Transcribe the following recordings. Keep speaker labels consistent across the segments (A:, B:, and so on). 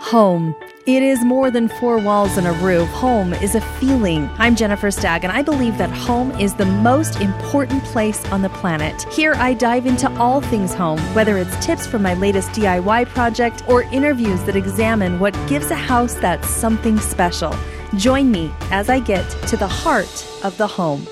A: Home. It is more than four walls and a roof. Home is a feeling. I'm Jennifer Stagg, and I believe that home is the most important place on the planet. Here, I dive into all things home, whether it's tips from my latest DIY project or interviews that examine what gives a house that something special. Join me as I get to the heart of the home.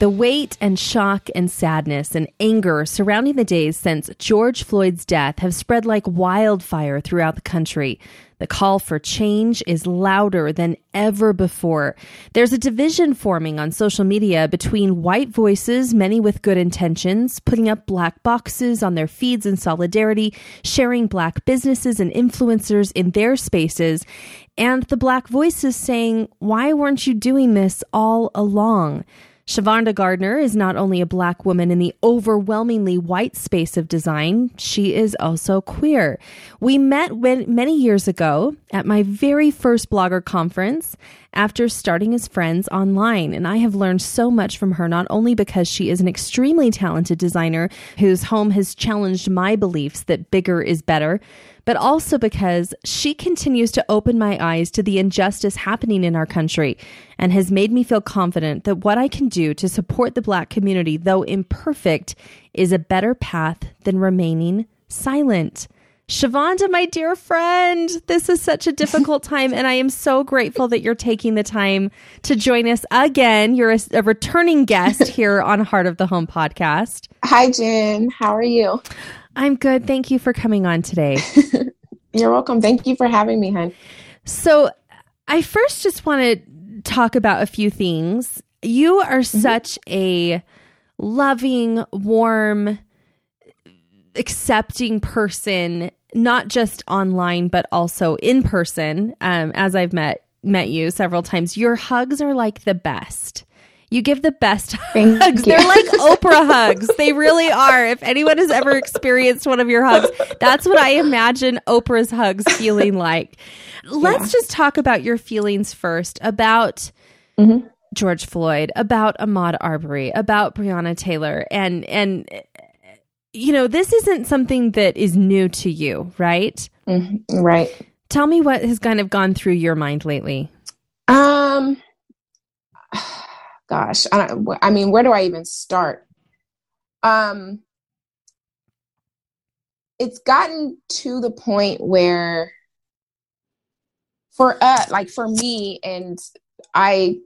A: The weight and shock and sadness and anger surrounding the days since George Floyd's death have spread like wildfire throughout the country. The call for change is louder than ever before. There's a division forming on social media between white voices, many with good intentions, putting up black boxes on their feeds in solidarity, sharing black businesses and influencers in their spaces, and the black voices saying, Why weren't you doing this all along? Shavonda Gardner is not only a black woman in the overwhelmingly white space of design, she is also queer. We met when, many years ago at my very first blogger conference after starting as friends online. And I have learned so much from her, not only because she is an extremely talented designer whose home has challenged my beliefs that bigger is better, but also because she continues to open my eyes to the injustice happening in our country and has made me feel confident that what I can do to support the Black community, though imperfect, is a better path than remaining silent. Shavonda, my dear friend, this is such a difficult time, and I am so grateful that you're taking the time to join us again. You're a, a returning guest here on Heart of the Home podcast.
B: Hi, Jen. How are you?
A: I'm good. Thank you for coming on today.
B: You're welcome. Thank you for having me, hon.
A: So, I first just want to talk about a few things. You are mm-hmm. such a loving, warm, accepting person, not just online, but also in person. Um, as I've met met you several times, your hugs are like the best. You give the best Thank hugs. You. They're like Oprah hugs. They really are. If anyone has ever experienced one of your hugs, that's what I imagine Oprah's hugs feeling like. Let's yeah. just talk about your feelings first about mm-hmm. George Floyd, about Ahmaud Arbery, about Breonna Taylor, and and you know this isn't something that is new to you, right?
B: Mm-hmm. Right.
A: Tell me what has kind of gone through your mind lately.
B: Um gosh, I, don't, I mean, where do I even start? Um, it's gotten to the point where for us, like for me, and I,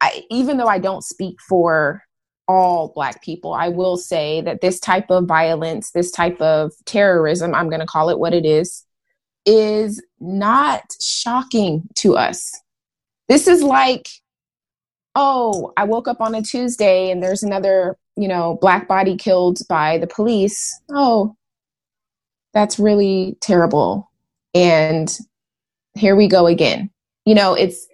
B: I, even though I don't speak for all black people, I will say that this type of violence, this type of terrorism, I'm going to call it what it is, is not shocking to us. This is like oh, I woke up on a Tuesday and there's another, you know, black body killed by the police. Oh, that's really terrible. And here we go again. You know, it's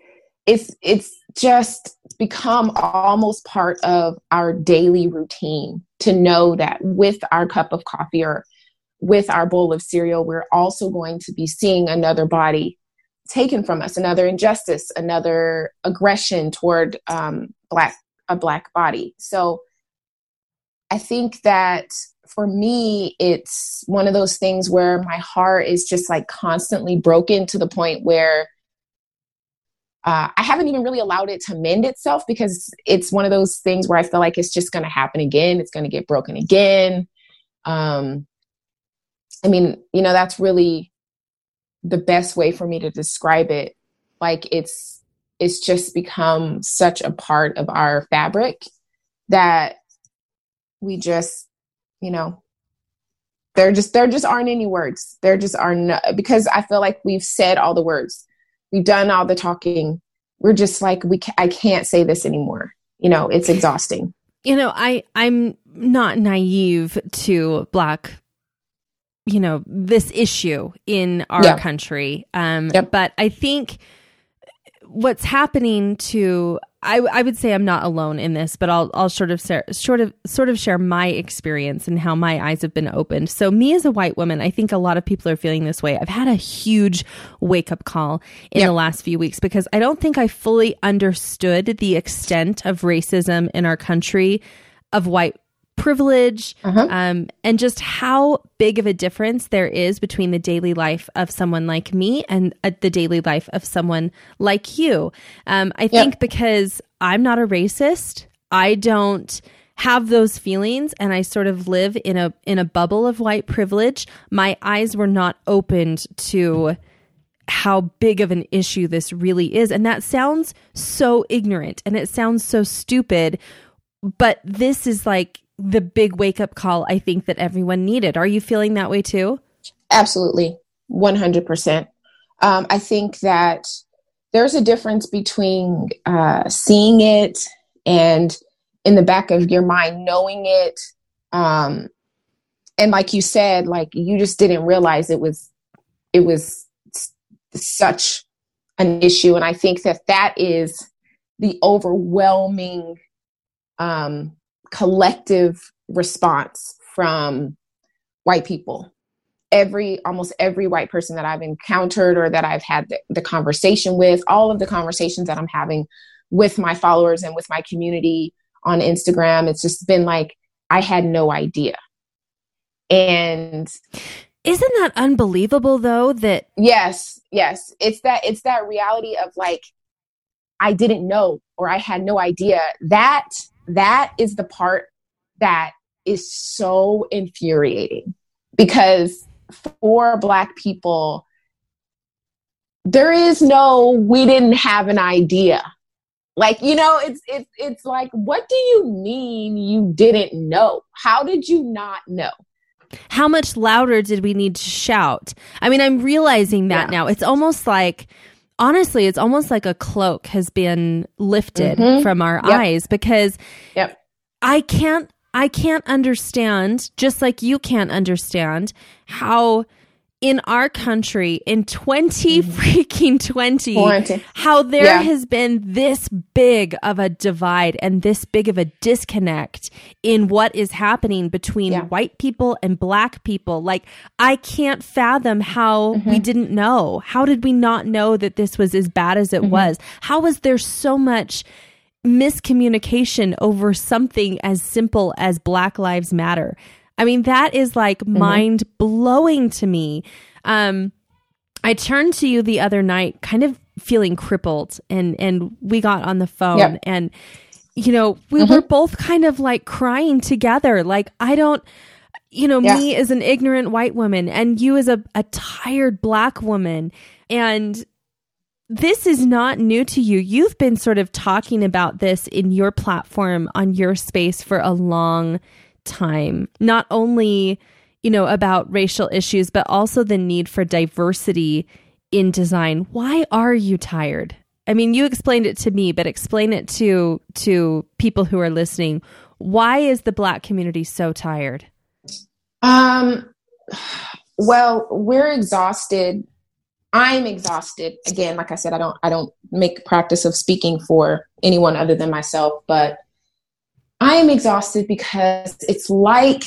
B: it's it's just become almost part of our daily routine to know that with our cup of coffee or with our bowl of cereal, we're also going to be seeing another body taken from us, another injustice, another aggression toward um, black a black body. So I think that for me, it's one of those things where my heart is just like constantly broken to the point where uh, I haven't even really allowed it to mend itself because it's one of those things where I feel like it's just going to happen again. It's going to get broken again. Um, I mean, you know, that's really the best way for me to describe it like it's it's just become such a part of our fabric that we just you know there just there just aren't any words. There just are no because i feel like we've said all the words. We've done all the talking. We're just like we ca- i can't say this anymore. You know it's exhausting.
A: You know i i'm not naive to black you know this issue in our yeah. country um yep. but i think what's happening to I, I would say I'm not alone in this, but I'll I'll sort of share, sort of sort of share my experience and how my eyes have been opened. So me as a white woman, I think a lot of people are feeling this way. I've had a huge wake up call in yep. the last few weeks because I don't think I fully understood the extent of racism in our country of white privilege, uh-huh. um, and just how big of a difference there is between the daily life of someone like me and uh, the daily life of someone like you. Um, I yep. think because I'm not a racist, I don't have those feelings and I sort of live in a in a bubble of white privilege, my eyes were not opened to how big of an issue this really is. And that sounds so ignorant and it sounds so stupid, but this is like the big wake up call I think that everyone needed. Are you feeling that way too?
B: Absolutely. 100%. Um, I think that there's a difference between uh, seeing it and in the back of your mind knowing it um and like you said like you just didn't realize it was it was such an issue and i think that that is the overwhelming um collective response from white people every almost every white person that i've encountered or that i've had the, the conversation with all of the conversations that i'm having with my followers and with my community on Instagram. It's just been like, I had no idea. And
A: isn't that unbelievable though that
B: Yes, yes. It's that it's that reality of like I didn't know or I had no idea. That that is the part that is so infuriating because for black people there is no we didn't have an idea. Like you know it's it's it's like what do you mean you didn't know? How did you not know?
A: How much louder did we need to shout? I mean i'm realizing that yeah. now. It's almost like honestly it's almost like a cloak has been lifted mm-hmm. from our yep. eyes because
B: yep.
A: i can't i can't understand just like you can't understand how in our country in 20 mm-hmm. freaking 20 20. how there yeah. has been this big of a divide and this big of a disconnect in what is happening between yeah. white people and black people like i can't fathom how mm-hmm. we didn't know how did we not know that this was as bad as it mm-hmm. was how was there so much miscommunication over something as simple as black lives matter I mean, that is like mm-hmm. mind blowing to me. Um, I turned to you the other night, kind of feeling crippled, and and we got on the phone, yep. and you know, we mm-hmm. were both kind of like crying together. Like, I don't, you know, yeah. me as an ignorant white woman, and you as a, a tired black woman, and this is not new to you. You've been sort of talking about this in your platform on your space for a long time, not only, you know, about racial issues, but also the need for diversity in design. Why are you tired? I mean, you explained it to me, but explain it to to people who are listening. Why is the black community so tired?
B: Um well, we're exhausted. I'm exhausted. Again, like I said, I don't I don't make practice of speaking for anyone other than myself, but I am exhausted because it's like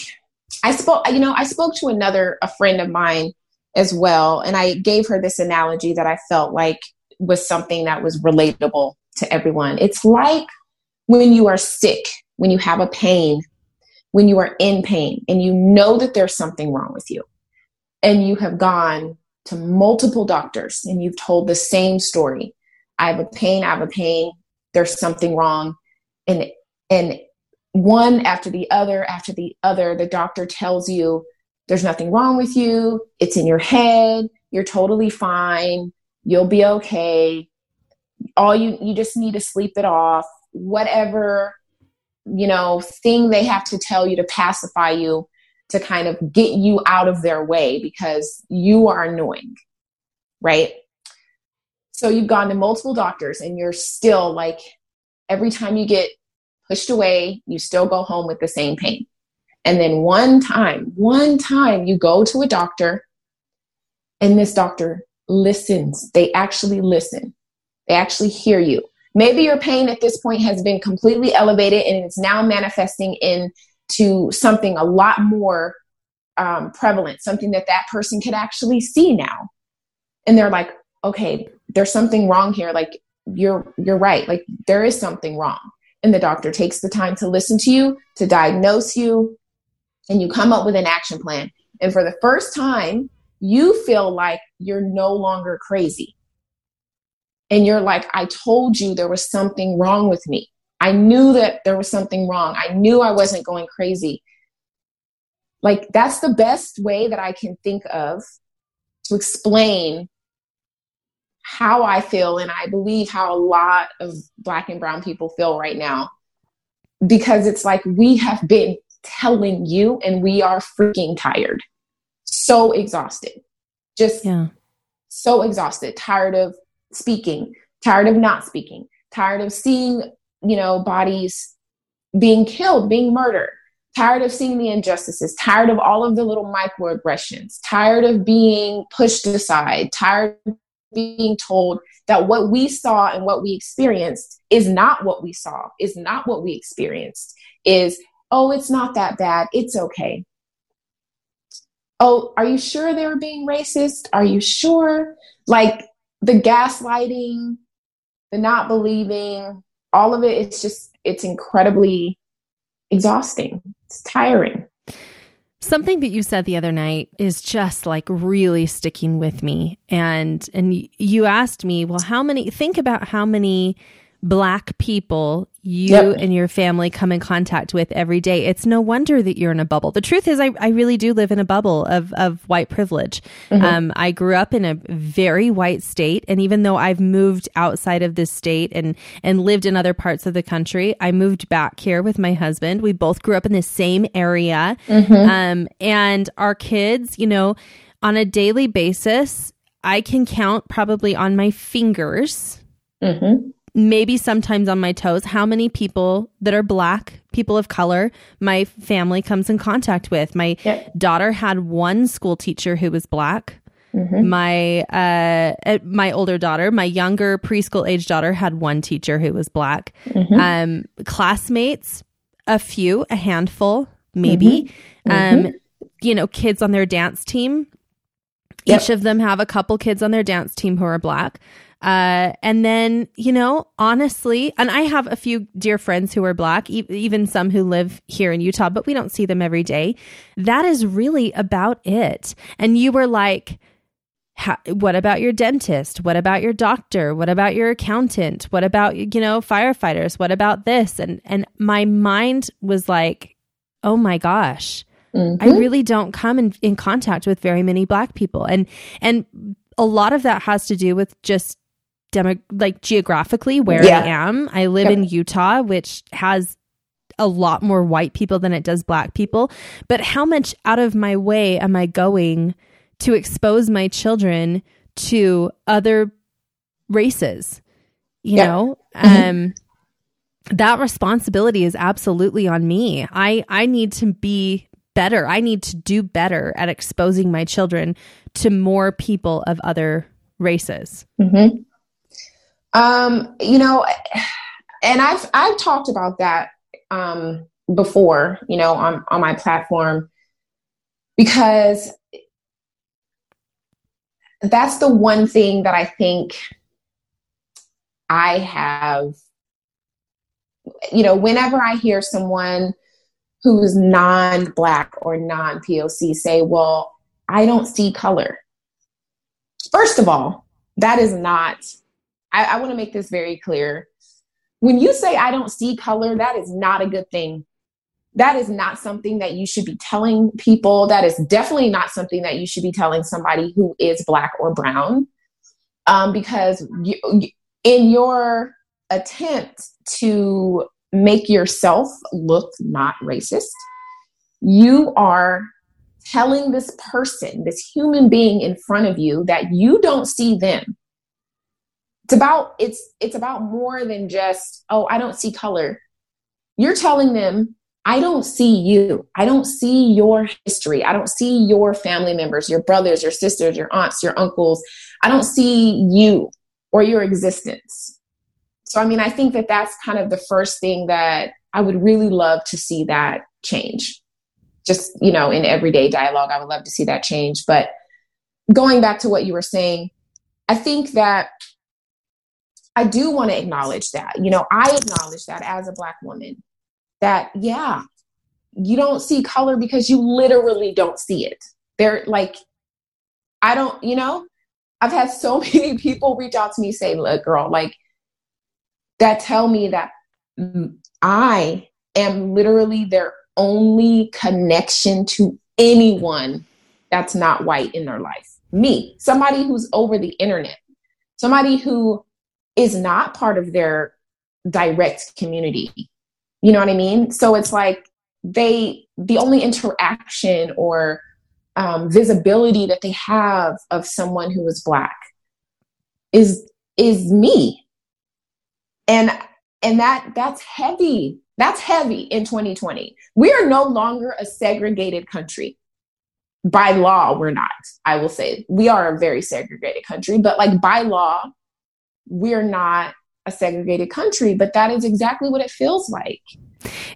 B: I spoke, you know, I spoke to another, a friend of mine as well, and I gave her this analogy that I felt like was something that was relatable to everyone. It's like when you are sick, when you have a pain, when you are in pain, and you know that there's something wrong with you, and you have gone to multiple doctors and you've told the same story. I have a pain, I have a pain, there's something wrong. And and one after the other after the other the doctor tells you there's nothing wrong with you. It's in your head. You're totally fine. You'll be okay. All you you just need to sleep it off. Whatever you know thing they have to tell you to pacify you to kind of get you out of their way because you are annoying. Right? So you've gone to multiple doctors and you're still like every time you get pushed away, you still go home with the same pain. And then one time, one time you go to a doctor and this doctor listens. They actually listen. They actually hear you. Maybe your pain at this point has been completely elevated and it's now manifesting into something a lot more um, prevalent, something that that person could actually see now. And they're like, okay, there's something wrong here. Like you're, you're right. Like there is something wrong and the doctor takes the time to listen to you, to diagnose you, and you come up with an action plan. And for the first time, you feel like you're no longer crazy. And you're like, I told you there was something wrong with me. I knew that there was something wrong. I knew I wasn't going crazy. Like, that's the best way that I can think of to explain how I feel, and I believe how a lot of Black and Brown people feel right now. Because it's like we have been telling you, and we are freaking tired, so exhausted, just yeah. so exhausted, tired of speaking, tired of not speaking, tired of seeing, you know, bodies being killed, being murdered, tired of seeing the injustices, tired of all of the little microaggressions, tired of being pushed aside, tired of being told that what we saw and what we experienced is not what we saw, is not what we experienced, is, oh, it's not that bad, it's okay. Oh, are you sure they were being racist? Are you sure? Like the gaslighting, the not believing, all of it, it's just, it's incredibly exhausting. It's tiring.
A: Something that you said the other night is just like really sticking with me. And and you asked me, well, how many think about how many black people you yep. and your family come in contact with every day. It's no wonder that you're in a bubble. The truth is, I, I really do live in a bubble of, of white privilege. Mm-hmm. Um, I grew up in a very white state. And even though I've moved outside of this state and, and lived in other parts of the country, I moved back here with my husband. We both grew up in the same area. Mm-hmm. Um, and our kids, you know, on a daily basis, I can count probably on my fingers. Mm-hmm maybe sometimes on my toes how many people that are black people of color my family comes in contact with my yep. daughter had one school teacher who was black mm-hmm. my uh, uh, my older daughter my younger preschool age daughter had one teacher who was black mm-hmm. um, classmates a few a handful maybe mm-hmm. um, mm-hmm. you know kids on their dance team yep. each of them have a couple kids on their dance team who are black uh, and then, you know, honestly, and I have a few dear friends who are black, e- even some who live here in Utah, but we don't see them every day. That is really about it. And you were like, what about your dentist? What about your doctor? What about your accountant? What about, you know, firefighters? What about this? And, and my mind was like, oh my gosh. Mm-hmm. I really don't come in, in contact with very many black people. And, and a lot of that has to do with just demo like geographically where yeah. I am. I live yep. in Utah, which has a lot more white people than it does black people. But how much out of my way am I going to expose my children to other races? You know? Mm-hmm. Um that responsibility is absolutely on me. I I need to be better. I need to do better at exposing my children to more people of other races.
B: Mm-hmm. Um, you know, and I've I've talked about that um, before, you know, on on my platform because that's the one thing that I think I have you know, whenever I hear someone who's non-black or non-POC say, "Well, I don't see color." First of all, that is not I, I want to make this very clear. When you say I don't see color, that is not a good thing. That is not something that you should be telling people. That is definitely not something that you should be telling somebody who is black or brown. Um, because you, in your attempt to make yourself look not racist, you are telling this person, this human being in front of you, that you don't see them it's about it's it's about more than just oh i don't see color. You're telling them i don't see you. I don't see your history. I don't see your family members your brothers your sisters your aunts your uncles. I don't see you or your existence. So i mean i think that that's kind of the first thing that i would really love to see that change. Just you know in everyday dialogue i would love to see that change. But going back to what you were saying i think that I do want to acknowledge that. You know, I acknowledge that as a black woman that yeah, you don't see color because you literally don't see it. They're like I don't, you know, I've had so many people reach out to me say, "Look, girl, like that tell me that mm, I am literally their only connection to anyone that's not white in their life. Me, somebody who's over the internet, somebody who is not part of their direct community. You know what I mean? So it's like they, the only interaction or um, visibility that they have of someone who is black is is me. And and that that's heavy. That's heavy in 2020 we are no longer a segregated country. By law we're not i will say. We are a very segregated country but like by law we're not a segregated country but that is exactly what it feels like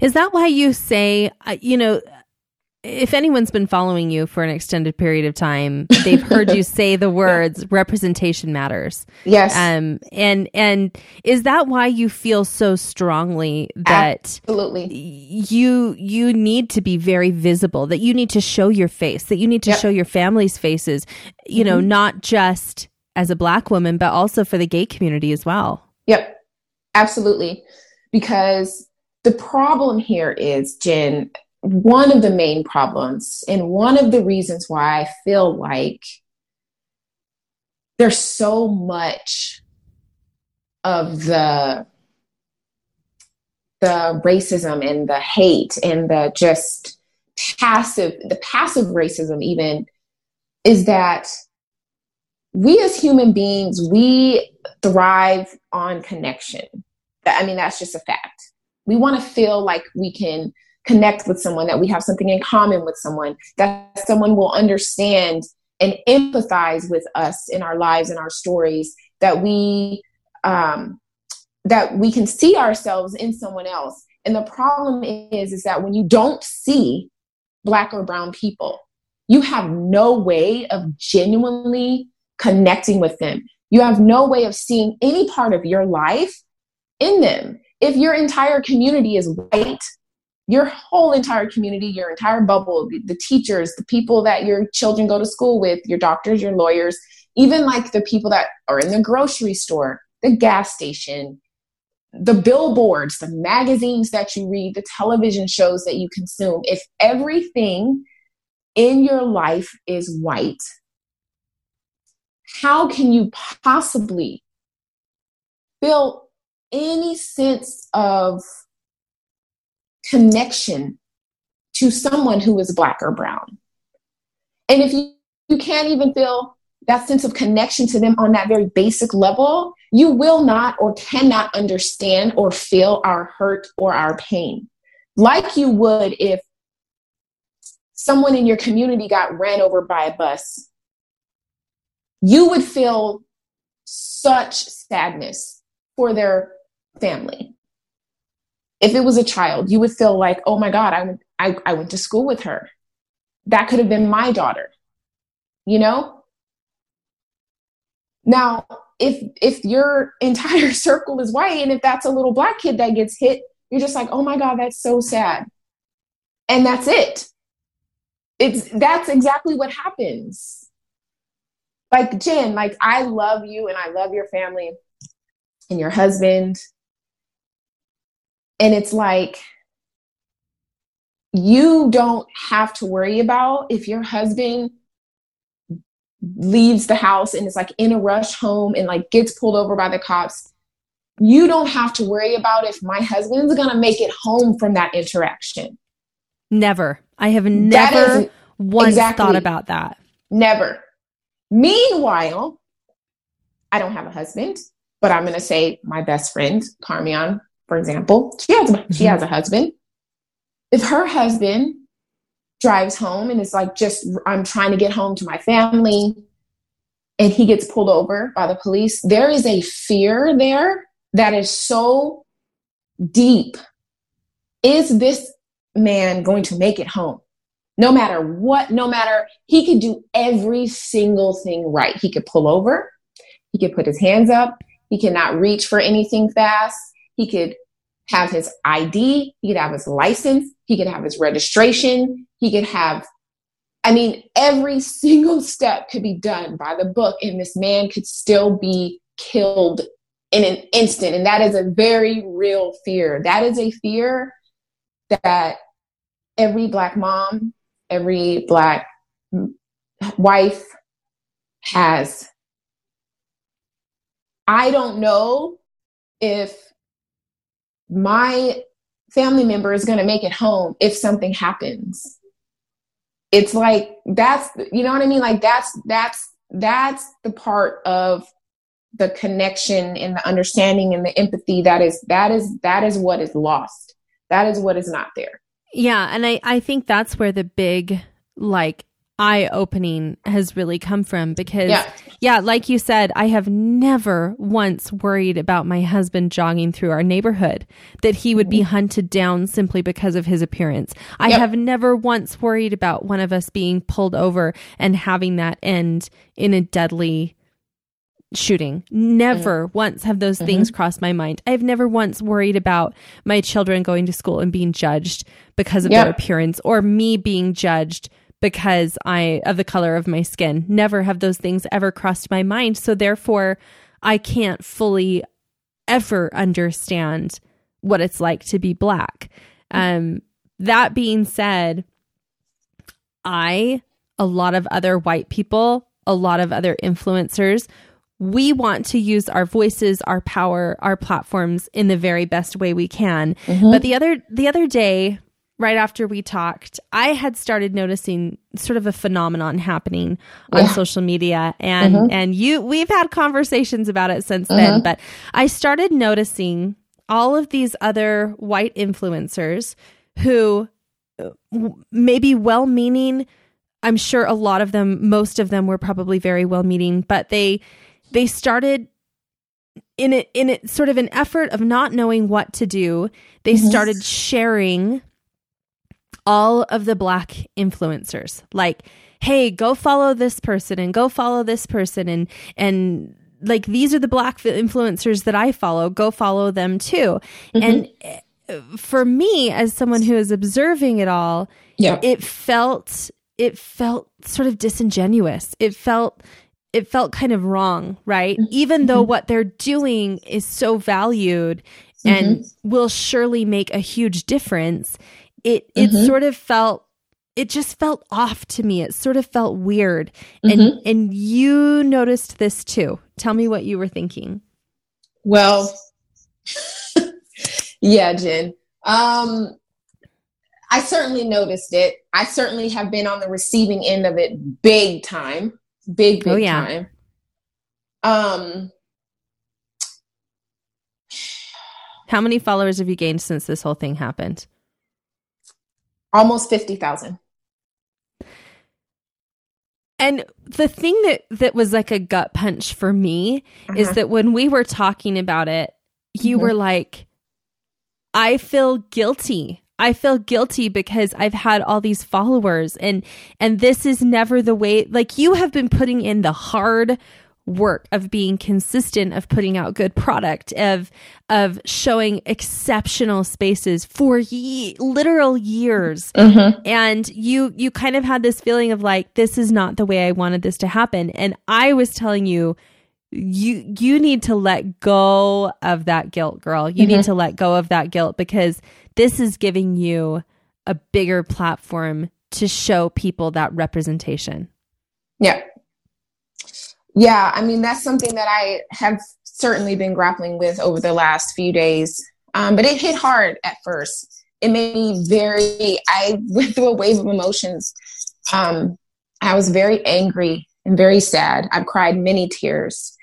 A: is that why you say uh, you know if anyone's been following you for an extended period of time, they've heard you say the words representation matters.
B: Yes.
A: Um and and is that why you feel so strongly that
B: Absolutely.
A: you you need to be very visible, that you need to show your face, that you need to yep. show your family's faces, you mm-hmm. know, not just as a black woman but also for the gay community as well.
B: Yep. Absolutely. Because the problem here is Jen one of the main problems and one of the reasons why I feel like there's so much of the the racism and the hate and the just passive the passive racism even is that we as human beings we thrive on connection i mean that's just a fact we want to feel like we can connect with someone, that we have something in common with someone, that someone will understand and empathize with us in our lives and our stories, that we um, that we can see ourselves in someone else. And the problem is, is that when you don't see black or brown people, you have no way of genuinely connecting with them. You have no way of seeing any part of your life in them. If your entire community is white your whole entire community, your entire bubble, the teachers, the people that your children go to school with, your doctors, your lawyers, even like the people that are in the grocery store, the gas station, the billboards, the magazines that you read, the television shows that you consume, if everything in your life is white, how can you possibly feel any sense of connection to someone who is black or brown. And if you, you can't even feel that sense of connection to them on that very basic level, you will not or cannot understand or feel our hurt or our pain like you would if someone in your community got ran over by a bus. You would feel such sadness for their family if it was a child, you would feel like, oh my God, I I, I went to school with her. That could have been my daughter, you know? Now, if if your entire circle is white and if that's a little black kid that gets hit, you're just like, oh my God, that's so sad. And that's it. It's that's exactly what happens. Like Jen, like I love you and I love your family and your husband and it's like, you don't have to worry about if your husband leaves the house and is like in a rush home and like gets pulled over by the cops. You don't have to worry about if my husband's to make it home from that interaction.
A: Never. I have never once exactly, thought about that.
B: Never. Meanwhile, I don't have a husband, but I'm going to say my best friend, Carmian, for example, she has mm-hmm. she has a husband. If her husband drives home and is like, just I'm trying to get home to my family, and he gets pulled over by the police, there is a fear there that is so deep. Is this man going to make it home? No matter what, no matter, he could do every single thing right. He could pull over, he could put his hands up, He cannot reach for anything fast. He could have his ID. He could have his license. He could have his registration. He could have, I mean, every single step could be done by the book, and this man could still be killed in an instant. And that is a very real fear. That is a fear that every Black mom, every Black wife has. I don't know if my family member is going to make it home if something happens. It's like that's you know what I mean like that's that's that's the part of the connection and the understanding and the empathy that is that is that is what is lost. That is what is not there.
A: Yeah, and I I think that's where the big like eye opening has really come from because yeah. yeah. like you said i have never once worried about my husband jogging through our neighborhood that he would be mm-hmm. hunted down simply because of his appearance i yep. have never once worried about one of us being pulled over and having that end in a deadly shooting. Never mm-hmm. once have those mm-hmm. things crossed my mind. I've never once worried about my children going to school and being judged because of yep. their appearance or me being judged because I of the color of my skin. Never have those things ever crossed my mind. So therefore, I can't fully ever understand what it's like to be black. Um, that being said, I, a lot of other white people, a lot of other influencers, we want to use our voices, our power, our platforms in the very best way we can. Mm-hmm. But the other the other day, right after we talked, I had started noticing sort of a phenomenon happening on yeah. social media and mm-hmm. and you we've had conversations about it since mm-hmm. then, but I started noticing all of these other white influencers who uh, maybe well-meaning I'm sure a lot of them most of them were probably very well-meaning, but they they started in it in it sort of an effort of not knowing what to do, they mm-hmm. started sharing all of the black influencers. Like, hey, go follow this person and go follow this person and and like these are the black influencers that I follow. Go follow them too. Mm-hmm. And eh, for me as someone who is observing it all, yeah. it felt it felt sort of disingenuous. It felt it felt kind of wrong, right? Mm-hmm. Even though mm-hmm. what they're doing is so valued and mm-hmm. will surely make a huge difference it it mm-hmm. sort of felt it just felt off to me. It sort of felt weird. And mm-hmm. and you noticed this too. Tell me what you were thinking.
B: Well, yeah, Jen. Um I certainly noticed it. I certainly have been on the receiving end of it big time. Big big oh, yeah. time. Um
A: How many followers have you gained since this whole thing happened?
B: almost 50,000.
A: And the thing that that was like a gut punch for me uh-huh. is that when we were talking about it, you mm-hmm. were like I feel guilty. I feel guilty because I've had all these followers and and this is never the way like you have been putting in the hard work of being consistent of putting out good product of of showing exceptional spaces for ye- literal years mm-hmm. and you you kind of had this feeling of like this is not the way I wanted this to happen and I was telling you you you need to let go of that guilt girl you mm-hmm. need to let go of that guilt because this is giving you a bigger platform to show people that representation
B: yeah yeah, I mean, that's something that I have certainly been grappling with over the last few days. Um, but it hit hard at first. It made me very, I went through a wave of emotions. Um, I was very angry and very sad. I've cried many tears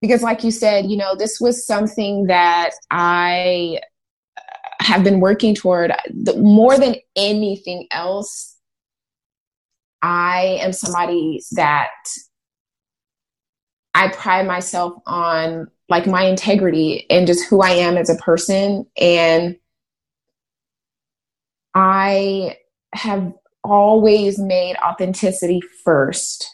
B: because, like you said, you know, this was something that I have been working toward more than anything else. I am somebody that I pride myself on like my integrity and just who I am as a person. And I have always made authenticity first,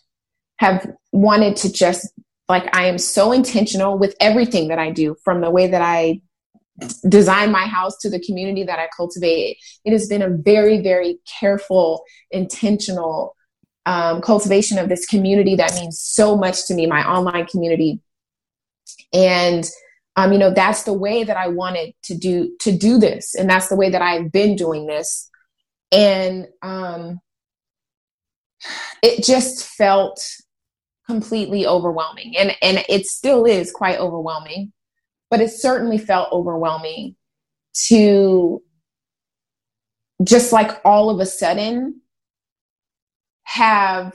B: have wanted to just like I am so intentional with everything that I do, from the way that I design my house to the community that I cultivate. It has been a very, very careful, intentional um, cultivation of this community that means so much to me, my online community. And um, you know, that's the way that I wanted to do to do this, and that's the way that I've been doing this. And um, it just felt completely overwhelming and and it still is quite overwhelming but it certainly felt overwhelming to just like all of a sudden have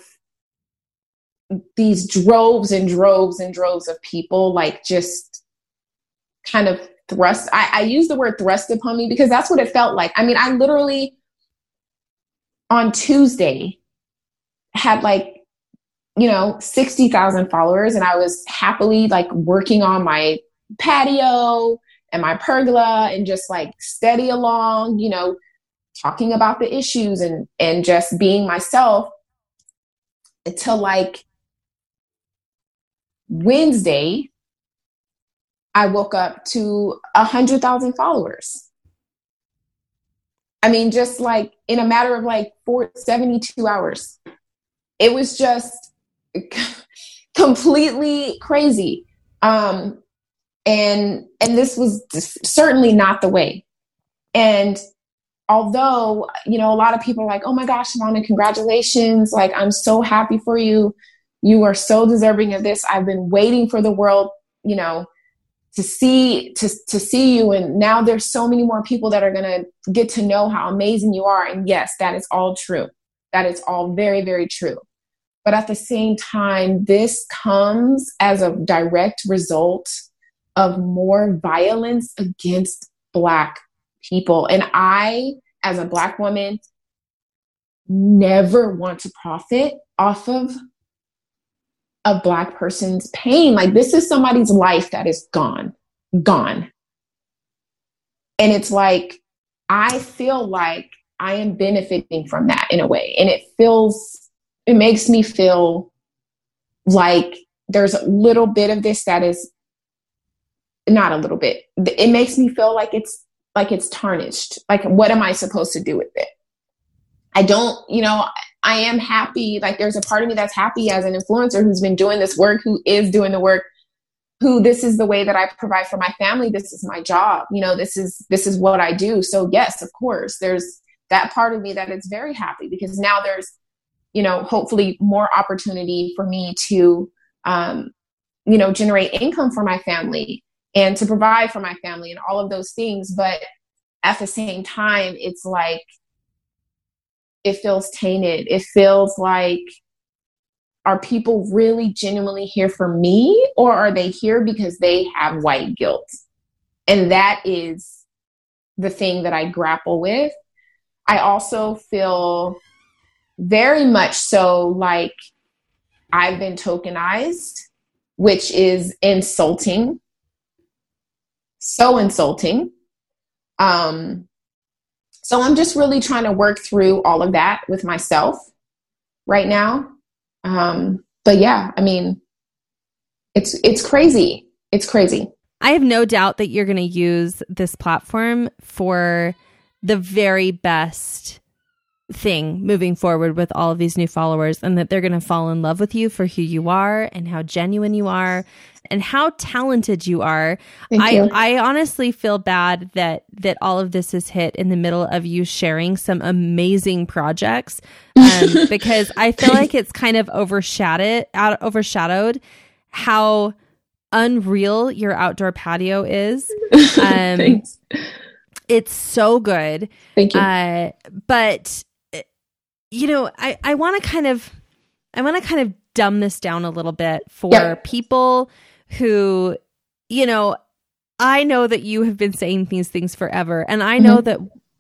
B: these droves and droves and droves of people like just kind of thrust I, I use the word thrust upon me because that's what it felt like. I mean i literally on tuesday had like you know, 60,000 followers and I was happily like working on my patio and my pergola and just like steady along, you know, talking about the issues and and just being myself until like Wednesday I woke up to a hundred thousand followers. I mean, just like in a matter of like four, 72 hours. It was just completely crazy. Um, and and this was certainly not the way. And although you know a lot of people are like, "Oh my gosh, Mona, congratulations! Like I'm so happy for you. You are so deserving of this. I've been waiting for the world, you know." to see to, to see you and now there's so many more people that are going to get to know how amazing you are and yes that is all true that is all very very true but at the same time, this comes as a direct result of more violence against Black people. And I, as a Black woman, never want to profit off of a Black person's pain. Like, this is somebody's life that is gone, gone. And it's like, I feel like I am benefiting from that in a way. And it feels it makes me feel like there's a little bit of this that is not a little bit. It makes me feel like it's like it's tarnished. Like what am i supposed to do with it? I don't you know i am happy. Like there's a part of me that's happy as an influencer who's been doing this work who is doing the work who this is the way that i provide for my family. This is my job. You know this is this is what i do. So yes of course there's that part of me that is very happy because now there's you know, hopefully more opportunity for me to, um, you know, generate income for my family and to provide for my family and all of those things. But at the same time, it's like, it feels tainted. It feels like, are people really genuinely here for me or are they here because they have white guilt? And that is the thing that I grapple with. I also feel very much so like I've been tokenized, which is insulting. So insulting. Um, so I'm just really trying to work through all of that with myself right now. Um, but yeah, I mean, it's it's crazy. It's crazy.
A: I have no doubt that you're going to use this platform for the very best thing moving forward with all of these new followers and that they're going to fall in love with you for who you are and how genuine you are and how talented you are.
B: Thank
A: I
B: you.
A: I honestly feel bad that that all of this is hit in the middle of you sharing some amazing projects um, because I feel like it's kind of overshadowed out overshadowed how unreal your outdoor patio is.
B: Um, Thanks.
A: It's so good.
B: Thank you.
A: Uh, but you know, I, I want to kind of, I want to kind of dumb this down a little bit for yep. people who, you know, I know that you have been saying these things forever. And I know mm-hmm. that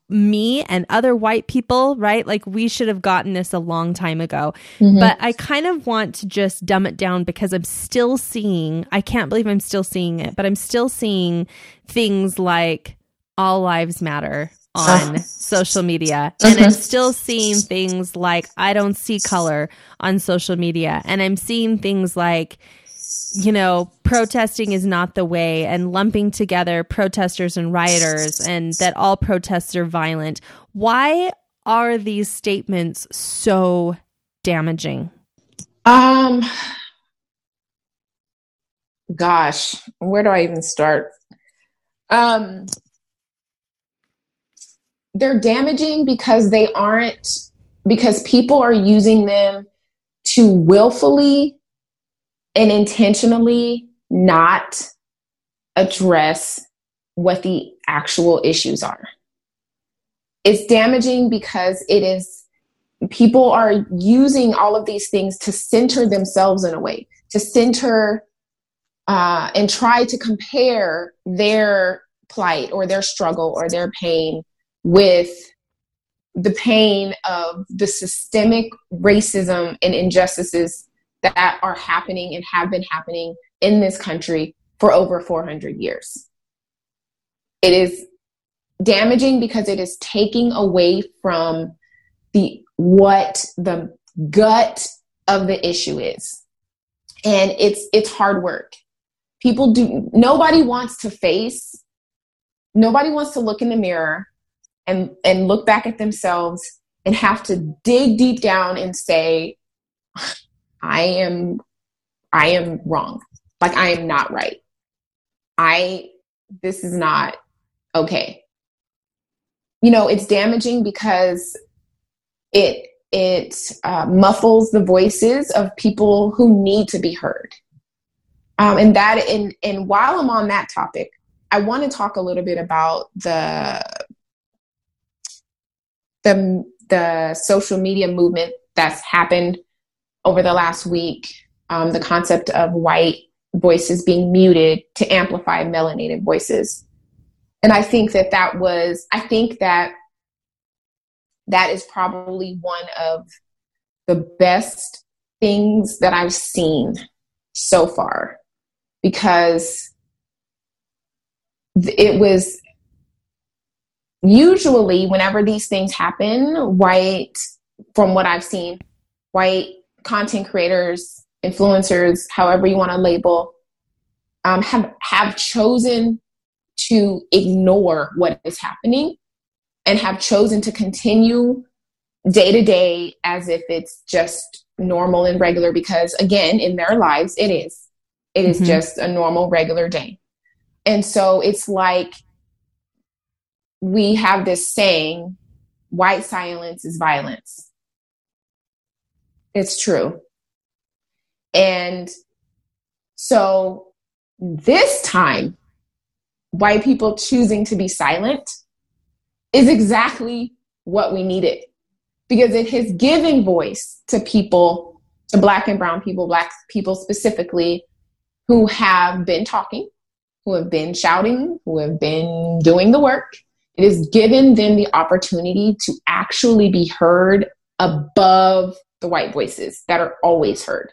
A: me and other white people, right? Like we should have gotten this a long time ago. Mm-hmm. But I kind of want to just dumb it down because I'm still seeing, I can't believe I'm still seeing it, but I'm still seeing things like all lives matter on social media. And I'm still seeing things like I don't see color on social media. And I'm seeing things like you know, protesting is not the way and lumping together protesters and rioters and that all protests are violent. Why are these statements so damaging?
B: Um gosh, where do I even start? Um they're damaging because they aren't because people are using them to willfully and intentionally not address what the actual issues are. It's damaging because it is people are using all of these things to center themselves in a way, to center uh, and try to compare their plight or their struggle or their pain with the pain of the systemic racism and injustices that are happening and have been happening in this country for over 400 years. It is damaging because it is taking away from the what the gut of the issue is. And it's it's hard work. People do nobody wants to face nobody wants to look in the mirror and and look back at themselves and have to dig deep down and say i am i am wrong. Like i am not right. I this is not okay. You know it's damaging because it it uh, muffles the voices of people who need to be heard. Um, and that and and while i'm on that topic i want to talk a little bit about the the the social media movement that's happened over the last week, um, the concept of white voices being muted to amplify melanated voices, and I think that that was I think that that is probably one of the best things that I've seen so far because it was usually whenever these things happen white from what i've seen white content creators influencers however you want to label um, have have chosen to ignore what is happening and have chosen to continue day to day as if it's just normal and regular because again in their lives it is it is mm-hmm. just a normal regular day and so it's like we have this saying white silence is violence. It's true. And so this time, white people choosing to be silent is exactly what we needed because it has given voice to people, to black and brown people, black people specifically, who have been talking, who have been shouting, who have been doing the work, it has given them the opportunity to actually be heard above the white voices that are always heard.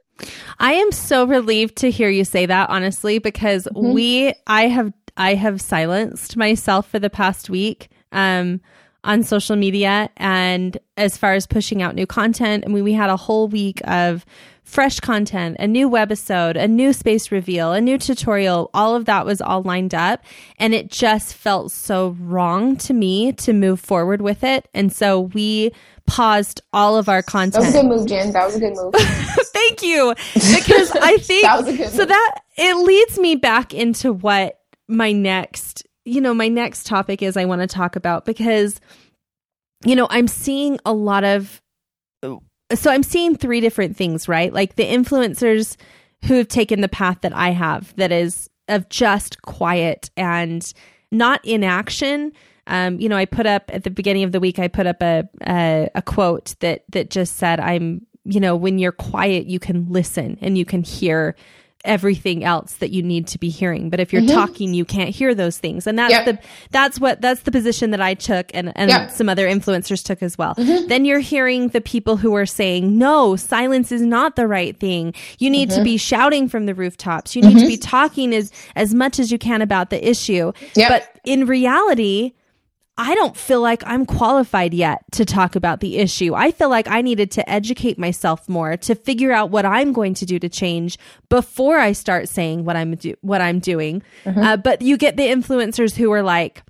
A: I am so relieved to hear you say that honestly because mm-hmm. we I have I have silenced myself for the past week um on social media and as far as pushing out new content I mean we had a whole week of fresh content, a new webisode, a new space reveal, a new tutorial, all of that was all lined up. And it just felt so wrong to me to move forward with it. And so we paused all of our content.
B: That was a good move, Jen. That was a good move.
A: Thank you. Because I think that was a good so that it leads me back into what my next, you know, my next topic is I want to talk about because you know, I'm seeing a lot of so I'm seeing three different things, right? Like the influencers who have taken the path that I have, that is of just quiet and not inaction. Um, you know, I put up at the beginning of the week, I put up a, a, a quote that that just said, "I'm, you know, when you're quiet, you can listen and you can hear." Everything else that you need to be hearing but if you're mm-hmm. talking you can't hear those things and that's yep. the that's what that's the position that i took and and yep. some other influencers took as well mm-hmm. then you're hearing the people who are saying no silence is not the right thing you need mm-hmm. to be shouting from the rooftops you need to be mm-hmm. talking as as much as you can about the issue yep. but in reality I don't feel like I'm qualified yet to talk about the issue. I feel like I needed to educate myself more to figure out what I'm going to do to change before I start saying what I'm do- what I'm doing. Mm-hmm. Uh, but you get the influencers who are like,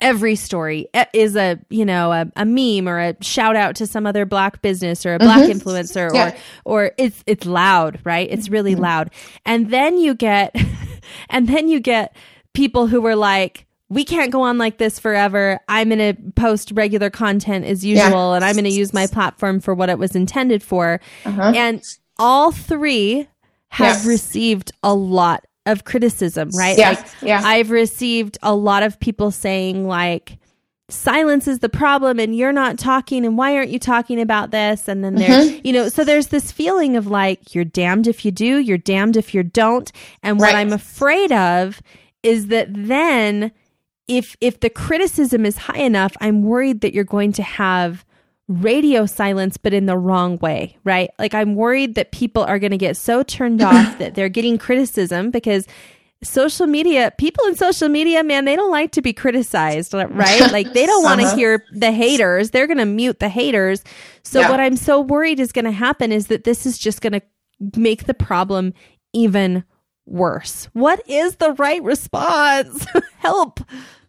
A: every story is a you know a, a, meme or a shout out to some other black business or a black mm-hmm. influencer yeah. or or it's it's loud right it's really mm-hmm. loud and then you get and then you get people who were like we can't go on like this forever. I'm going to post regular content as usual yeah. and I'm going to use my platform for what it was intended for. Uh-huh. And all three have yes. received a lot of criticism, right?
B: Yeah. Like, yeah.
A: I've received a lot of people saying like silence is the problem and you're not talking and why aren't you talking about this and then there mm-hmm. you know so there's this feeling of like you're damned if you do you're damned if you don't and what right. i'm afraid of is that then if if the criticism is high enough i'm worried that you're going to have radio silence, but in the wrong way, right? Like I'm worried that people are going to get so turned off that they're getting criticism because social media, people in social media, man, they don't like to be criticized, right? Like they don't want to uh-huh. hear the haters. They're going to mute the haters. So yeah. what I'm so worried is going to happen is that this is just going to make the problem even worse. What is the right response? Help.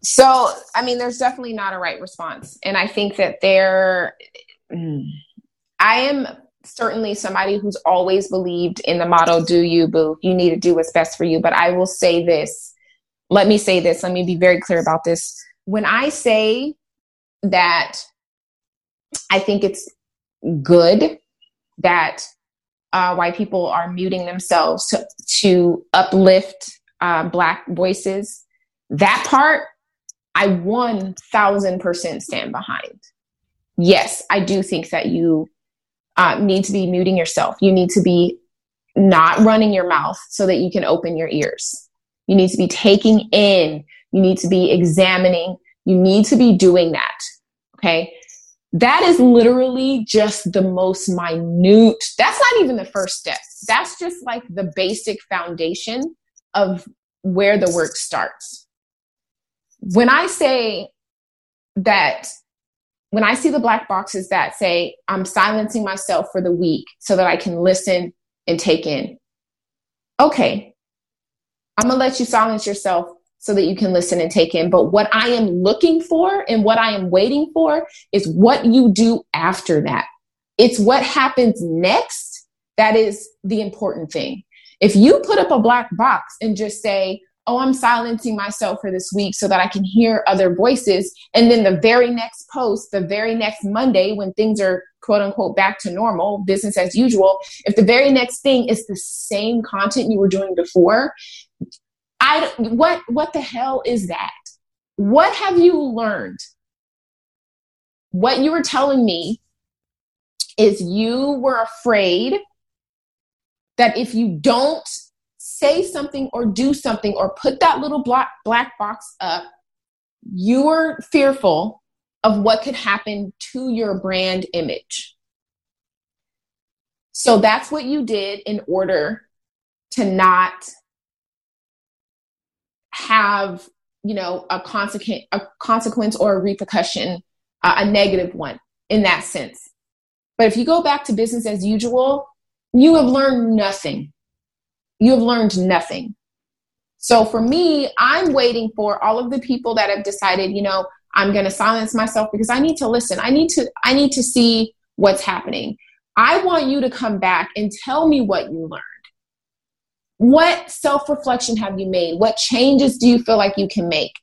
B: So, I mean, there's definitely not a right response. And I think that there, I am certainly somebody who's always believed in the motto, do you, boo? You need to do what's best for you. But I will say this. Let me say this. Let me be very clear about this. When I say that I think it's good that uh, white people are muting themselves to, to uplift uh, Black voices, that part I 1000% stand behind. Yes, I do think that you uh, need to be muting yourself. You need to be not running your mouth so that you can open your ears. You need to be taking in, you need to be examining, you need to be doing that. Okay. That is literally just the most minute. That's not even the first step. That's just like the basic foundation of where the work starts when I say that, when I see the black boxes that say, I'm silencing myself for the week so that I can listen and take in, okay, I'm gonna let you silence yourself so that you can listen and take in. But what I am looking for and what I am waiting for is what you do after that. It's what happens next that is the important thing. If you put up a black box and just say, oh, I'm silencing myself for this week so that I can hear other voices. And then the very next post, the very next Monday, when things are quote unquote back to normal, business as usual, if the very next thing is the same content you were doing before, I what what the hell is that? What have you learned? What you were telling me is you were afraid that if you don't say something or do something or put that little black, black box up, you're fearful of what could happen to your brand image. So that's what you did in order to not have, you know, a consequence, a consequence or a repercussion, uh, a negative one in that sense. But if you go back to business as usual, you have learned nothing you have learned nothing. So for me, I'm waiting for all of the people that have decided, you know, I'm going to silence myself because I need to listen. I need to I need to see what's happening. I want you to come back and tell me what you learned. What self-reflection have you made? What changes do you feel like you can make?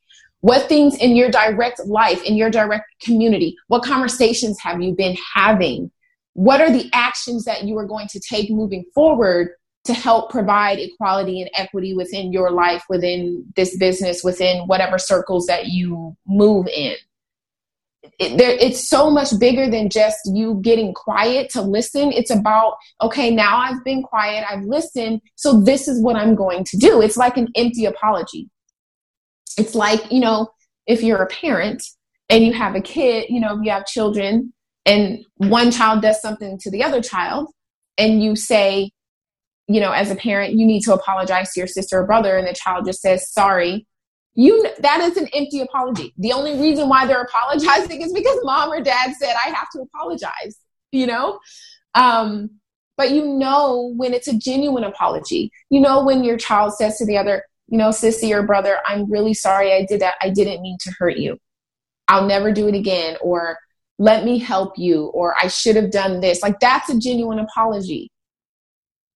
B: What things in your direct life, in your direct community, what conversations have you been having? What are the actions that you are going to take moving forward to help provide equality and equity within your life, within this business, within whatever circles that you move in. It, there, it's so much bigger than just you getting quiet to listen. It's about, okay, now I've been quiet, I've listened, so this is what I'm going to do. It's like an empty apology. It's like, you know, if you're a parent and you have a kid, you know, if you have children and one child does something to the other child, and you say, you know, as a parent, you need to apologize to your sister or brother, and the child just says sorry, You that is an empty apology. The only reason why they're apologizing is because mom or dad said I have to apologize, you know? Um but you know when it's a genuine apology. You know when your child says to the other, you know, sissy or brother, I'm really sorry I did that. I didn't mean to hurt you. I'll never do it again or let me help you or I should have done this. Like that's a genuine apology.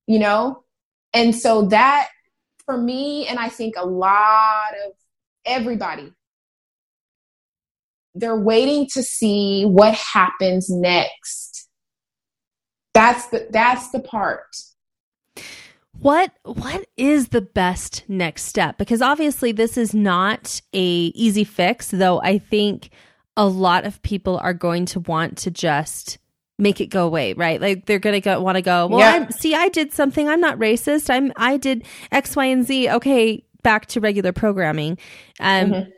B: You know? And so that for me and I think a lot of everybody. They're waiting to see what happens next. That's the that's the part.
A: What what is the best next step? Because obviously this is not a easy fix though i think a lot of people are going to want to just make it go away right? Like they're gonna go want to go well yeah. see i did something. I'm not racist. I'm i did x y and z. Okay back to regular programming. Um mm-hmm.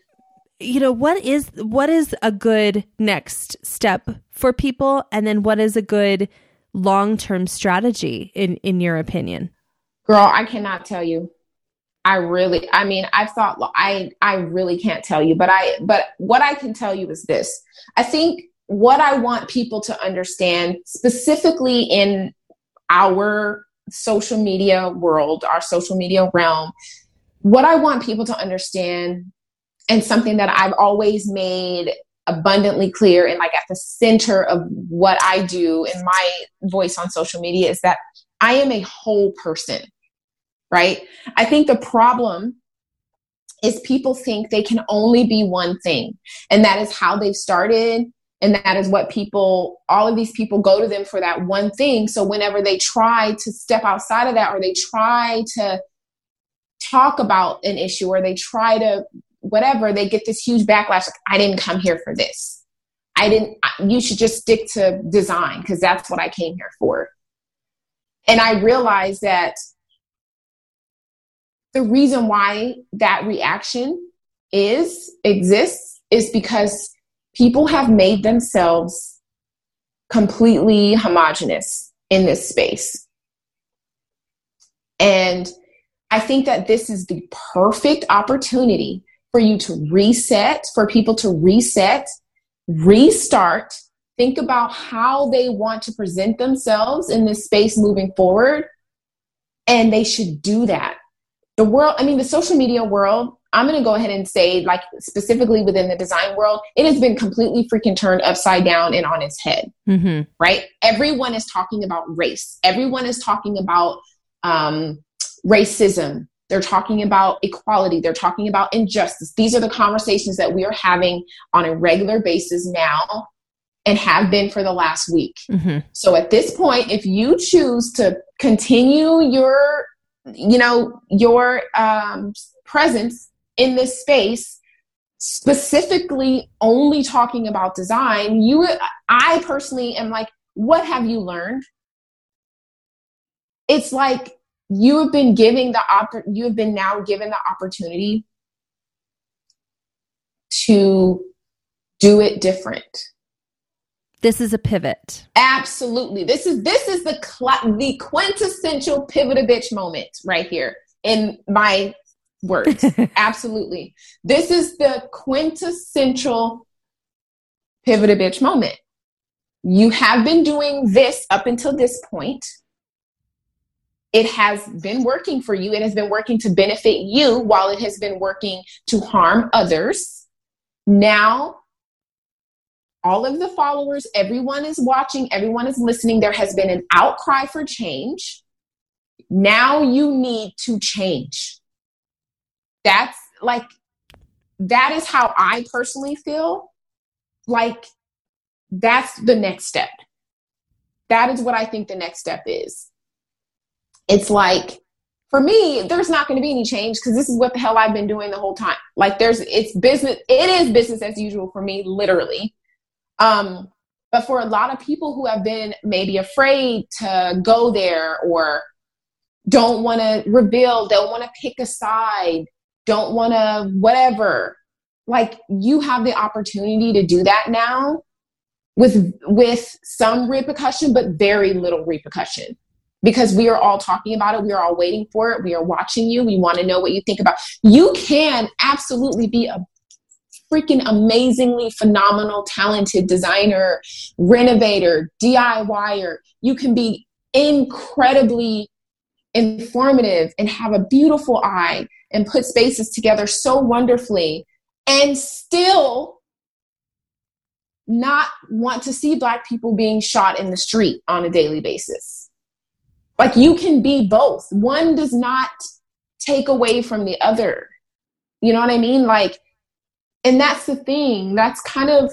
A: you know what is what is a good next step for people? And then what is a good long-term strategy in in your opinion?
B: Girl i cannot tell you. I really i mean i've thought i i really can't tell you but i but what i can tell you is this. I think what i want people to understand specifically in our social media world our social media realm what i want people to understand and something that i've always made abundantly clear and like at the center of what I do in my voice on social media is that I am a whole person, right? I think the problem is people think they can only be one thing, and that is how they've started. And that is what people, all of these people go to them for that one thing. So whenever they try to step outside of that or they try to talk about an issue or they try to whatever, they get this huge backlash. Like, I didn't come here for this. I didn't, you should just stick to design because that's what I came here for. And I realized that the reason why that reaction is, exists, is because people have made themselves completely homogenous in this space. And I think that this is the perfect opportunity for you to reset, for people to reset, restart, think about how they want to present themselves in this space moving forward. And they should do that. The world, I mean, the social media world, I'm going to go ahead and say, like, specifically within the design world, it has been completely freaking turned upside down and on its head, mm-hmm. right? Everyone is talking about race. Everyone is talking about um, racism, they're talking about equality. They're talking about injustice. These are the conversations that we are having on a regular basis now and have been for the last week. Mm-hmm. So at this point, if you choose to continue your, you know, your um, presence in this space, specifically only talking about design, you, I personally am like, what have you learned? It's like you have been giving the oppor- you have been now given the opportunity to do it different.
A: This is a pivot.
B: Absolutely. This is this is the cl- the quintessential pivot a bitch moment right here in my words. Absolutely. This is the quintessential pivot a bitch moment. You have been doing this up until this point it has been working for you. It has been working to benefit you while it has been working to harm others. Now, all of the followers, everyone is watching, everyone is listening. There has been an outcry for change. Now you need to change. That's like, that is how I personally feel. Like, that's the next step. That is what I think the next step is it's like for me, there's not going to be any change because this is what the hell I've been doing the whole time. Like there's, it's business, it is business as usual for me, literally. Um, but for a lot of people who have been maybe afraid to go there or don't want to reveal, don't want to pick a side, don't want to whatever, like you have the opportunity to do that now with with some repercussion, but very little repercussion because we are all talking about it. We are all waiting for it. We are watching you. We want to know what you think about. You can absolutely be a freaking amazingly phenomenal, talented designer, renovator, DIYer. You can be incredibly informative and have a beautiful eye and put spaces together so wonderfully and still not want to see black people being shot in the street on a daily basis. Like you can be both. One does not take away from the other. You know what I mean? Like, and that's the thing. That's kind of,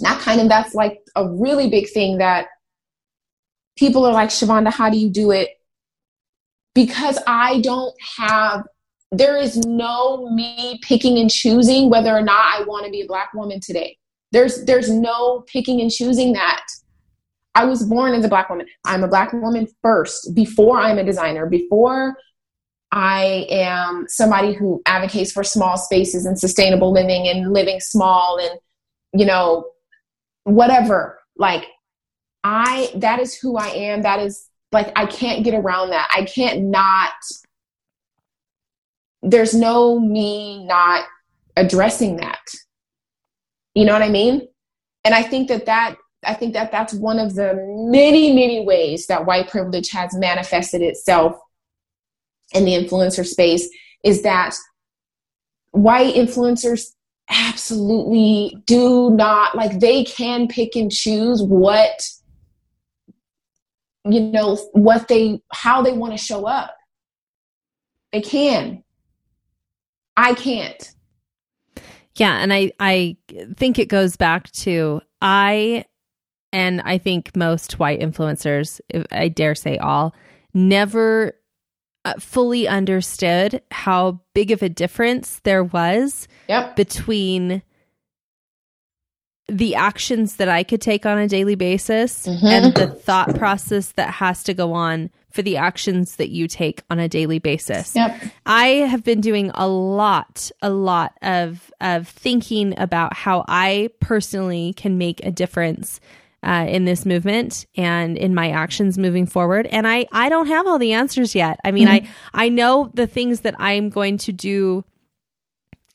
B: not kind of, that's like a really big thing that people are like, Shavonda, how do you do it? Because I don't have, there is no me picking and choosing whether or not I want to be a black woman today. There's there's no picking and choosing that. I was born as a black woman. I'm a black woman first before I'm a designer, before I am somebody who advocates for small spaces and sustainable living and living small and you know whatever. Like I that is who I am. That is like I can't get around that. I can't not there's no me not addressing that. You know what I mean? And I think that that I think that that's one of the many many ways that white privilege has manifested itself in the influencer space is that white influencers absolutely do not like they can pick and choose what you know what they how they want to show up. They can. I can't.
A: Yeah, and I I think it goes back to I and I think most white influencers, I dare say all, never uh, fully understood how big of a difference there was
B: yep.
A: between the actions that I could take on a daily basis mm-hmm. and the thought process that has to go on for the actions that you take on a daily basis.
B: Yep.
A: I have been doing a lot, a lot of of thinking about how I personally can make a difference uh, in this movement and in my actions moving forward. And I I don't have all the answers yet. I mean, mm-hmm. I I know the things that I'm going to do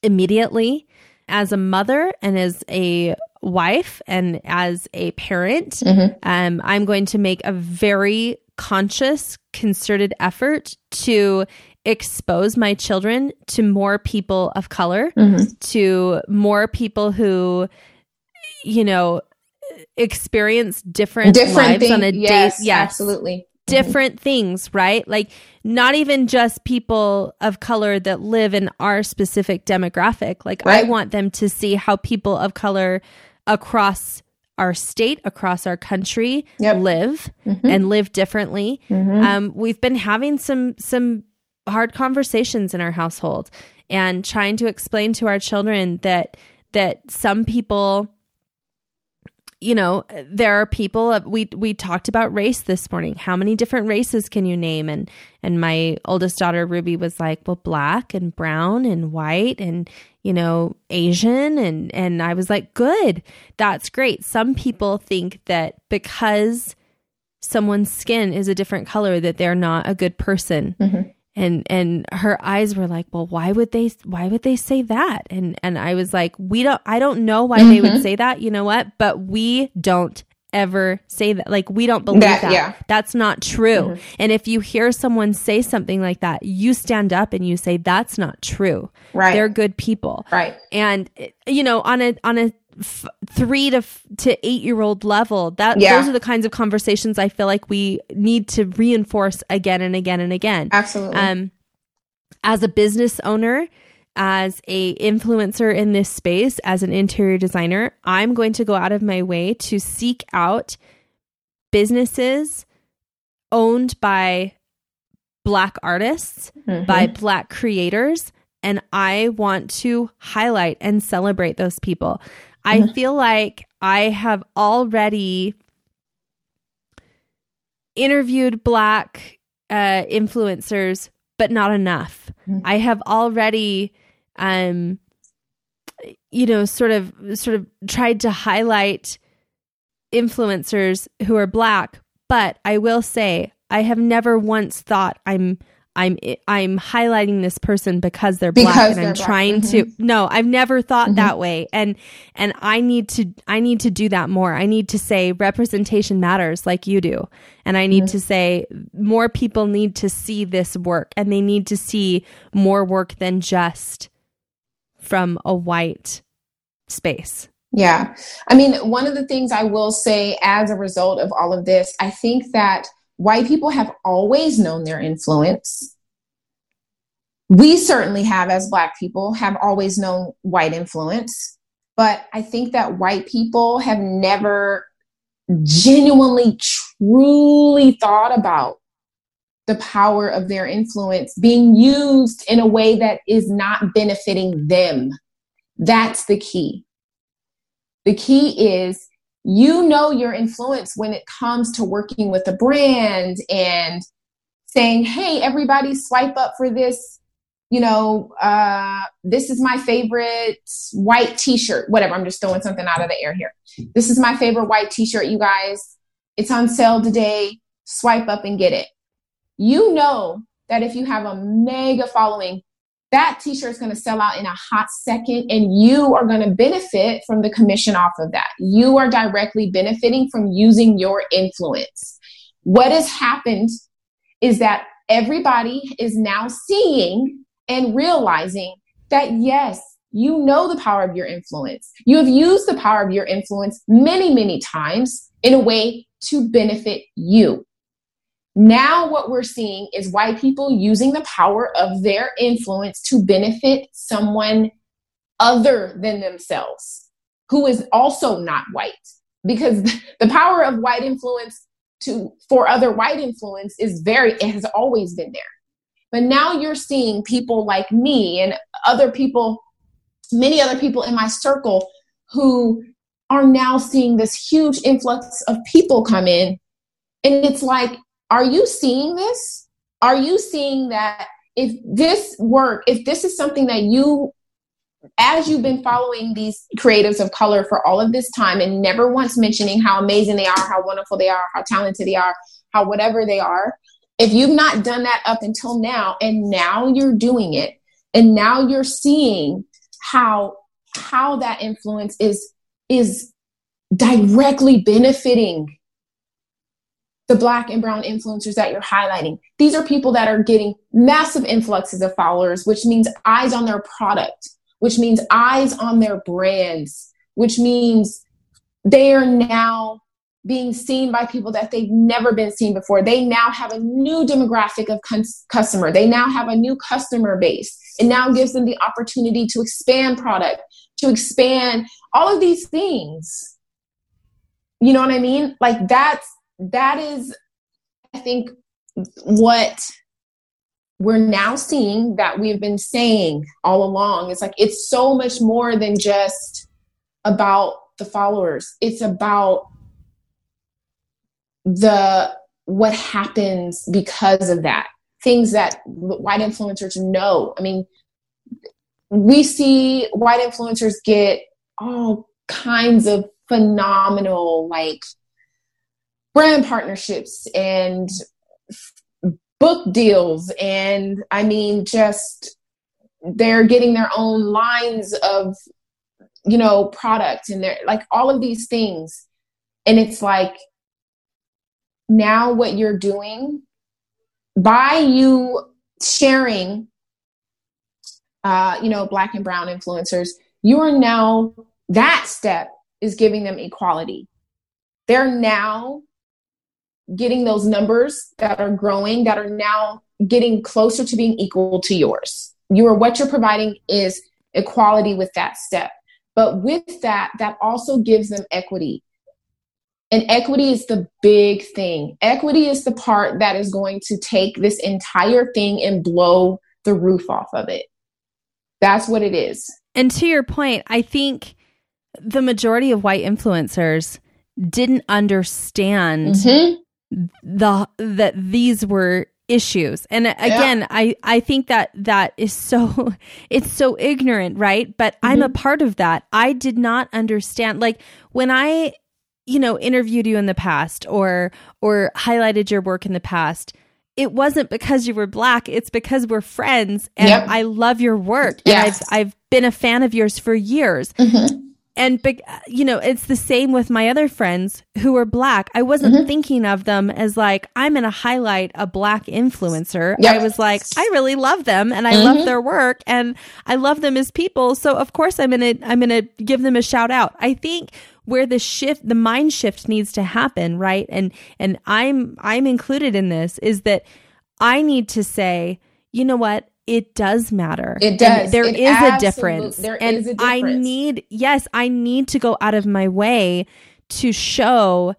A: immediately as a mother and as a wife and as a parent, mm-hmm. um, I'm going to make a very conscious, concerted effort to expose my children to more people of color, mm-hmm. to more people who, you know, experience different, different lives thing. on a
B: yes, day. Yes, absolutely.
A: Different mm-hmm. things, right? Like not even just people of color that live in our specific demographic. Like right. I want them to see how people of color across our state, across our country, yep. live mm-hmm. and live differently. Mm-hmm. Um, we've been having some some hard conversations in our household and trying to explain to our children that that some people you know there are people we we talked about race this morning. How many different races can you name? And and my oldest daughter ruby was like well black and brown and white and you know asian. And and i was like good. That's great. Some people think that because someone's skin is a different color that they're not a good person. Mm-hmm and and her eyes were like well why would they why would they say that and and i was like we don't i don't know why mm-hmm. they would mm-hmm. say that you know what but we don't ever say that like we don't believe that, that.
B: Yeah.
A: that's not true mm-hmm. and if you hear someone say something like that you stand up and you say that's not true
B: right
A: they're good people
B: right
A: and you know on a on a f- three to f- to eight year old level that yeah. those are the kinds of conversations i feel like we need to reinforce again and again and again
B: absolutely
A: um as a business owner as a influencer in this space as an interior designer i'm going to go out of my way to seek out businesses owned by black artists mm-hmm. by black creators and I want to highlight and celebrate those people. I mm-hmm. feel like I have already interviewed black uh, influencers, but not enough. Mm-hmm. I have already, um, you know, sort of, sort of tried to highlight influencers who are black. But I will say, I have never once thought I'm I'm I'm highlighting this person because they're black because and I'm trying mm-hmm. to no I've never thought mm-hmm. that way and and I need to I need to do that more I need to say representation matters like you do and I need mm-hmm. to say more people need to see this work and they need to see more work than just from a white space
B: yeah I mean one of the things I will say as a result of all of this I think that white people have always known their influence. We certainly have, as Black people, have always known white influence. But I think that white people have never genuinely, truly thought about the power of their influence being used in a way that is not benefiting them. That's the key. The key is you know your influence when it comes to working with a brand and saying, hey, everybody swipe up for this, you know, uh, this is my favorite white t shirt, whatever. I'm just throwing something out of the air here. This is my favorite white t shirt, you guys. It's on sale today. Swipe up and get it. You know that if you have a mega following, that t-shirt is going to sell out in a hot second and you are going to benefit from the commission off of that. You are directly benefiting from using your influence. What has happened is that everybody is now seeing and realizing that yes you know the power of your influence. You have used the power of your influence many many times in a way to benefit you now, what we're seeing is white people using the power of their influence to benefit someone other than themselves who is also not white. Because the power of white influence to for other white influence is very it has always been there. But now you're seeing people like me and other people, many other people in my circle who are now seeing this huge influx of people come in. And it's like are you seeing this? Are you seeing that if this work, if this is something that you, as you've been following these creatives of color for all of this time and never once mentioning how amazing they are, how wonderful they are, how talented they are, how whatever they are, if you've not done that up until now and now you're doing it and now you're seeing how how that influence is is directly benefiting the black and brown influencers that you're highlighting. These are people that are getting massive influxes of followers, which means eyes on their product, which means eyes on their brands, which means they are now being seen by people that they've never been seen before. They now have a new demographic of customer. They now have a new customer base. It now gives them the opportunity to expand product, to expand all of these things. You know what I mean? Like that's that is, I think, what we're now seeing that we've been saying all along. It's like it's so much more than just about the followers. It's about the what happens because of that. Things that white influencers know. I mean, we see white influencers get all kinds of phenomenal like brand partnerships and book deals. And i mean just they're getting their own lines of you know product and they're like all of these things. And it's like now what you're doing by you sharing uh, you know black and brown influencers you are now that step is giving them equality. They're now getting those numbers that are growing that are now getting closer to being equal to yours. You are what you're providing is equality with that step. But with that, that also gives them equity. And equity is the big thing. Equity is the part that is going to take this entire thing and blow the roof off of it. That's what it is.
A: And to your point, I think the majority of white influencers didn't understand mm-hmm the that these were issues and again yeah. i i think that that is so it's so ignorant right but mm-hmm. i'm a mm-hmm. part of that i did not understand like when i you know, interviewed you in the past or or highlighted your work in the past, it wasn't because you were black. It's because we're friends and yep. I love your work. Yes. And I've I've been a fan of yours for years. Mm-hmm and you know it's the same with my other friends who are black i wasn't mm-hmm. thinking of them as like i'm going to highlight a black influencer yep. i was like i really love them and i mm-hmm. love their work and i love them as people so of course i'm going to i'm going to give them a shout out i think where the shift the mind shift needs to happen right and and i'm i'm included in this is that i need to say you know what it does matter.
B: It does.
A: And there it is a difference.
B: There
A: and
B: is a
A: difference. I need, yes, I need to go out of my way to show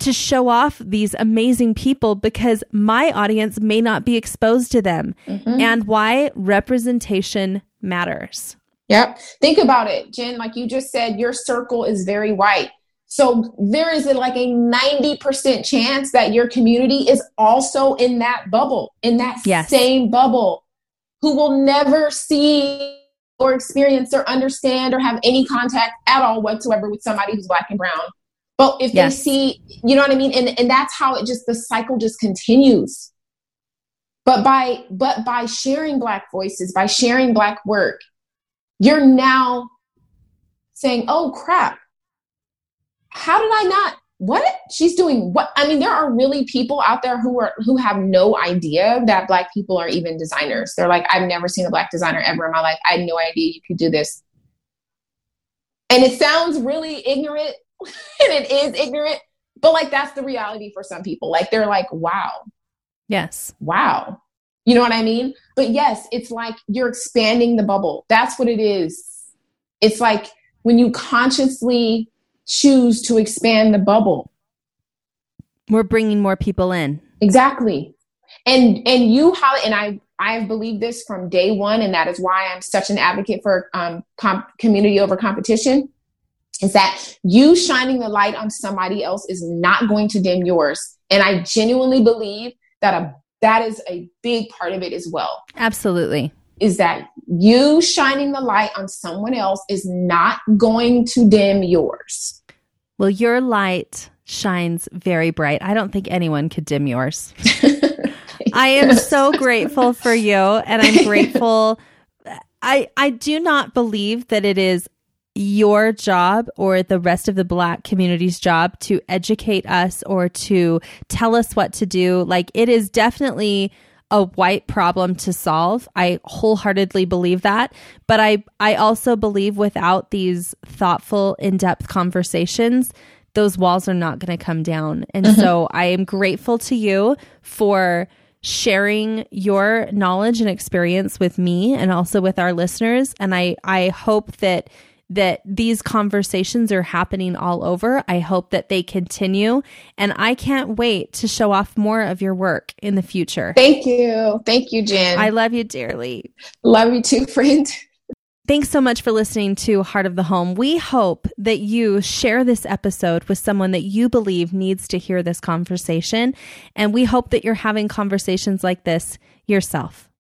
A: to show off these amazing people because my audience may not be exposed to them mm-hmm. and why representation matters.
B: Yep. Think about it, Jen. Like you just said, your circle is very white. So there is a, like a 90% chance that your community is also in that bubble, in that yes. same bubble who will never see or experience or understand or have any contact at all whatsoever with somebody who's black and brown. But if yes. they see, you know what I mean? And and that's how it just the cycle just continues. But by but by sharing black voices, by sharing black work, you're now saying, "Oh crap. How did I not what? She's doing what? I mean there are really people out there who are who have no idea that black people are even designers. They're like i've never seen a black designer ever in my life. I had no idea you could do this. And it sounds really ignorant and it is ignorant but like that's the reality for some people. Like they're like wow.
A: Yes.
B: Wow. You know what i mean? But yes it's like you're expanding the bubble. That's what it is. It's like when you consciously choose to expand the bubble.
A: We're bringing more people in.
B: Exactly. And and you how and I I've believed this from day one, and that is why I'm such an advocate for um, community over competition. Is that you shining the light on somebody else is not going to dim yours, and I genuinely believe that a that is a big part of it as well.
A: Absolutely,
B: is that you shining the light on someone else is not going to dim yours.
A: Well, your light shines very bright. I don't think anyone could dim yours. I am so grateful for you and I'm grateful I I do not believe that it is your job or the rest of the black community's job to educate us or to tell us what to do. Like it is definitely a white problem to solve. I wholeheartedly believe that, but I I also believe without these thoughtful, in-depth conversations, those walls are not going to come down. And mm-hmm. so I am grateful to you for sharing your knowledge and experience with me and also with our listeners and I I hope that that these conversations are happening all over. I hope that they continue. And I can't wait to show off more of your work in the future.
B: Thank you. Thank you, Jen.
A: I love you dearly.
B: Love you too, friend.
A: Thanks so much for listening to Heart of the Home. We hope that you share this episode with someone that you believe needs to hear this conversation. And we hope that you're having conversations like this yourself.